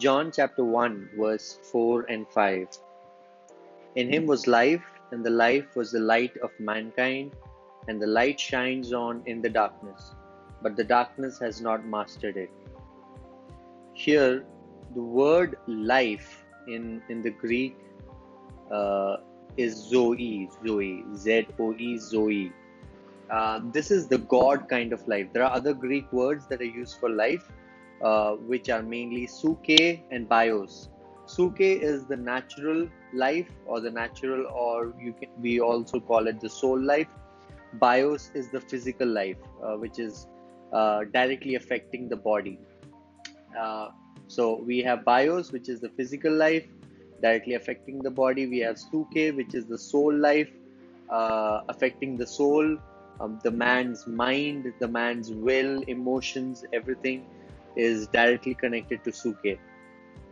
John chapter 1, verse 4 and 5. In him was life, and the life was the light of mankind, and the light shines on in the darkness, but the darkness has not mastered it. Here, the word life in, in the Greek uh, is Zoe, Zoe, Z O E, Zoe. Uh, this is the God kind of life. There are other Greek words that are used for life, uh, which are mainly suke and bios. Suke is the natural life, or the natural, or you can we also call it the soul life. Bios is the physical life, uh, which is uh, directly affecting the body. Uh, so we have bios, which is the physical life, directly affecting the body. We have suke, which is the soul life, uh, affecting the soul, um, the man's mind, the man's will, emotions, everything is directly connected to suke.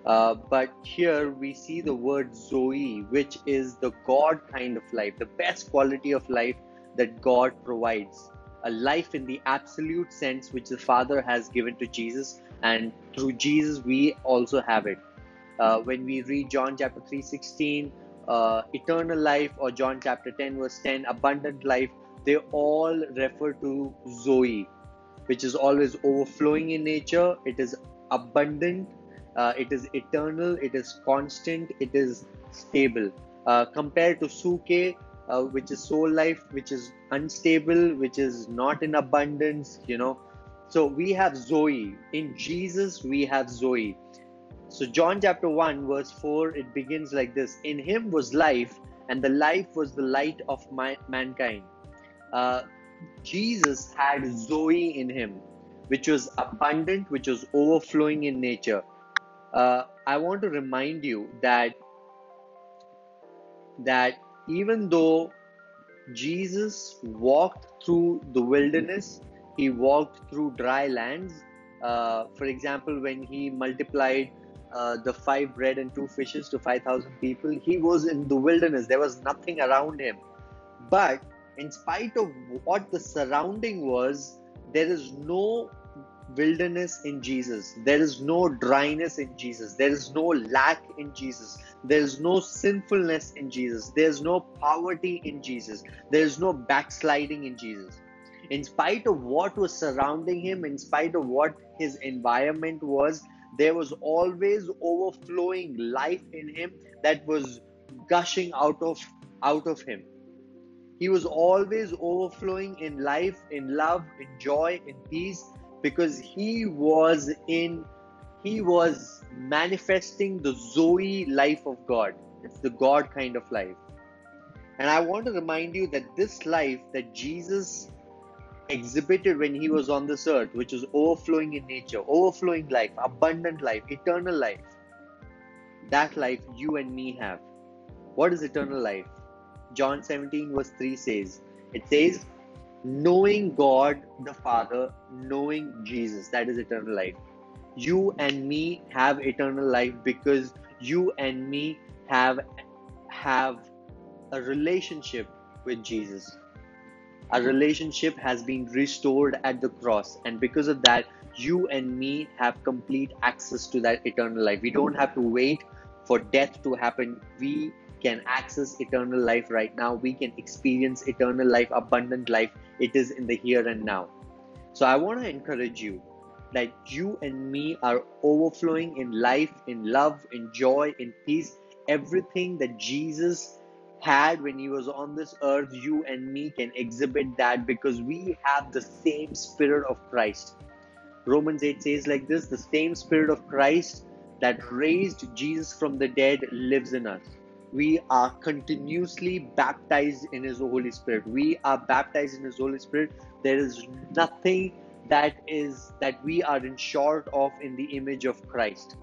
Uh, but here we see the word Zoe, which is the God kind of life, the best quality of life that God provides. A life in the absolute sense, which the Father has given to Jesus, and through Jesus we also have it. Uh, when we read John chapter 3 16, uh, eternal life, or John chapter 10, verse 10, abundant life, they all refer to Zoe, which is always overflowing in nature. It is abundant, uh, it is eternal, it is constant, it is stable. Uh, compared to Suke, uh, which is soul life, which is unstable, which is not in abundance, you know. So we have Zoe. In Jesus, we have Zoe. So, John chapter 1, verse 4, it begins like this In him was life, and the life was the light of my, mankind. Uh, Jesus had Zoe in him, which was abundant, which was overflowing in nature. Uh, I want to remind you that that even though Jesus walked through the wilderness, he walked through dry lands. Uh, for example, when he multiplied uh, the five bread and two fishes to 5,000 people, he was in the wilderness. There was nothing around him. But in spite of what the surrounding was, there is no wilderness in Jesus. There is no dryness in Jesus. There is no lack in Jesus. There is no sinfulness in Jesus. There is no poverty in Jesus. There is no backsliding in Jesus. In spite of what was surrounding him, in spite of what his environment was, there was always overflowing life in him that was gushing out of out of him he was always overflowing in life, in love, in joy, in peace, because he was in he was manifesting the Zoe life of God. It's the God kind of life. And I want to remind you that this life that Jesus exhibited when he was on this earth, which was overflowing in nature, overflowing life, abundant life, eternal life, that life you and me have. What is eternal life? John 17, verse 3 says, It says, knowing God the Father, knowing Jesus, that is eternal life. You and me have eternal life because you and me have have a relationship with Jesus. Our relationship has been restored at the cross, and because of that, you and me have complete access to that eternal life. We don't have to wait for death to happen. We can access eternal life right now. We can experience eternal life, abundant life. It is in the here and now. So I want to encourage you that you and me are overflowing in life, in love, in joy, in peace. Everything that Jesus had when he was on this earth, you and me can exhibit that because we have the same spirit of Christ. Romans 8 says like this the same spirit of Christ that raised Jesus from the dead lives in us we are continuously baptized in his holy spirit. We are baptized in his holy spirit. There is nothing that is that we are in short of in the image of christ.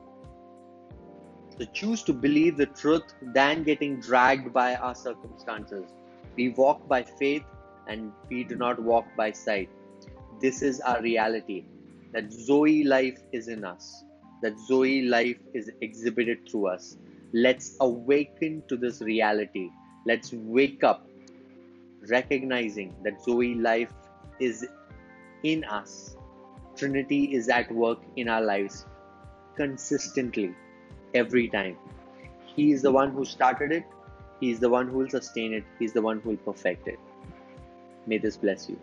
So choose to believe the truth than getting dragged by our circumstances. We walk by faith and we do not walk by sight. This is our reality that zoe life is in us that zoe life is exhibited through us Let's awaken to this reality. Let's wake up recognizing that Zoe life is in us. Trinity is at work in our lives. consistently every time. He is the one who started it, He is the one who will sustain it, He is the one who will perfect it. May this bless you.